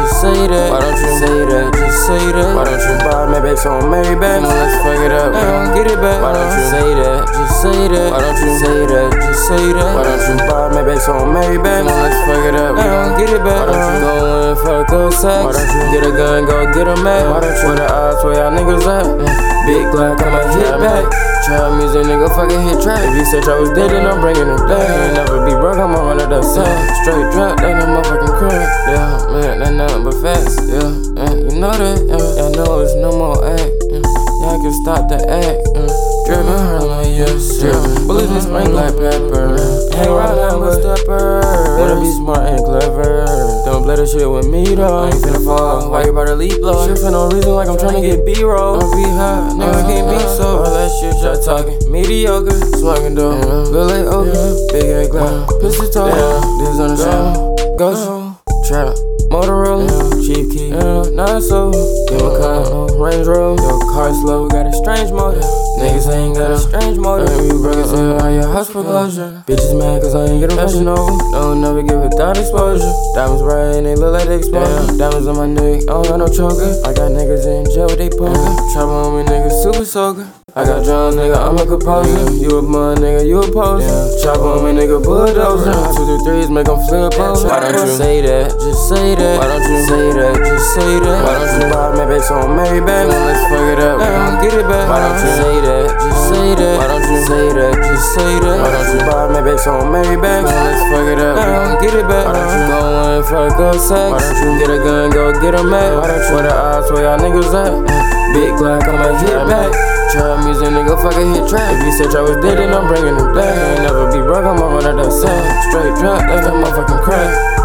Just say that. Why don't you say that? Just say that. Why don't you buy me back some Maybach? Come on, let's fuck it up. I don't get it back. Why don't you say that? Just say that. Why don't you say that? Just say that. Why don't you buy me back some Maybach? Come on, let's fuck it up. I don't get it back. Why don't you go in for a good sex? Why don't you get a gun, go get a man? Why don't you where the odds where y'all niggas at? Big Glock, I'ma hit back. Trap music, nigga, fucking hit trap. If you said I was dead, then I'm bringing it back. Ain't never be broke, I'm on one of the same. Straight drop, that no motherfucking crack. Yeah, man, that nothing but facts. Yeah, yeah, you know that. Yeah, I know it's no more act. Yeah, y'all can stop the act. Yeah. Driven Harlem, yes, yeah. Bullets and spring like pepper. Hang right but stepper. Wanna be smart and clever. Don't play the shit with me though. I ain't finna fall. Why you about to leap low? Shit for no reason, like I'm tryna get B-roll. Don't be hot, nigga, I can't be so. All that shit, y'all talking. Mediocre, smoking dope. Look like open, big ass glass. Pistol talk, this on the show. Ghost, trap. Motorola, cheap key, yeah, not so. Give a car, Range Rover, your car slow, got a strange motor. Niggas ain't got a strange motor. And you broke as hell on your house foreclosure. Bitches mad cause I ain't get a fashion over. Don't never give without exposure. Diamonds bright and they look like they explode. Diamonds on my neck, I don't got no choker. I got niggas in soaker. I got drunk, nigga, I'm a composer. You a mud, nigga, you a poser. Chop on me, nigga, bulldozer. Two, two, threes, make them flip over. Why don't you say that? Just say that. Why don't you say that? Just say that. Why don't you buy me back some Maybach? Let's fuck it up. Don't get it back. Why don't you say that? Just say that. Why don't you say that? Just say that. Why don't you buy me back some Maybach? Let's fuck it up. Don't get it back. Why don't you go in for a good sex? Why don't you get a gun, go get a man? Why don't you where the odds where y'all niggas at? Mm. Big Glock, I'ma hit back. Trap music, nigga, fucking hit trap. If you said I was dead, then I'm bringing it back. Ain't never be broke, I'm of the same. Straight drop, that's a motherfucking crack.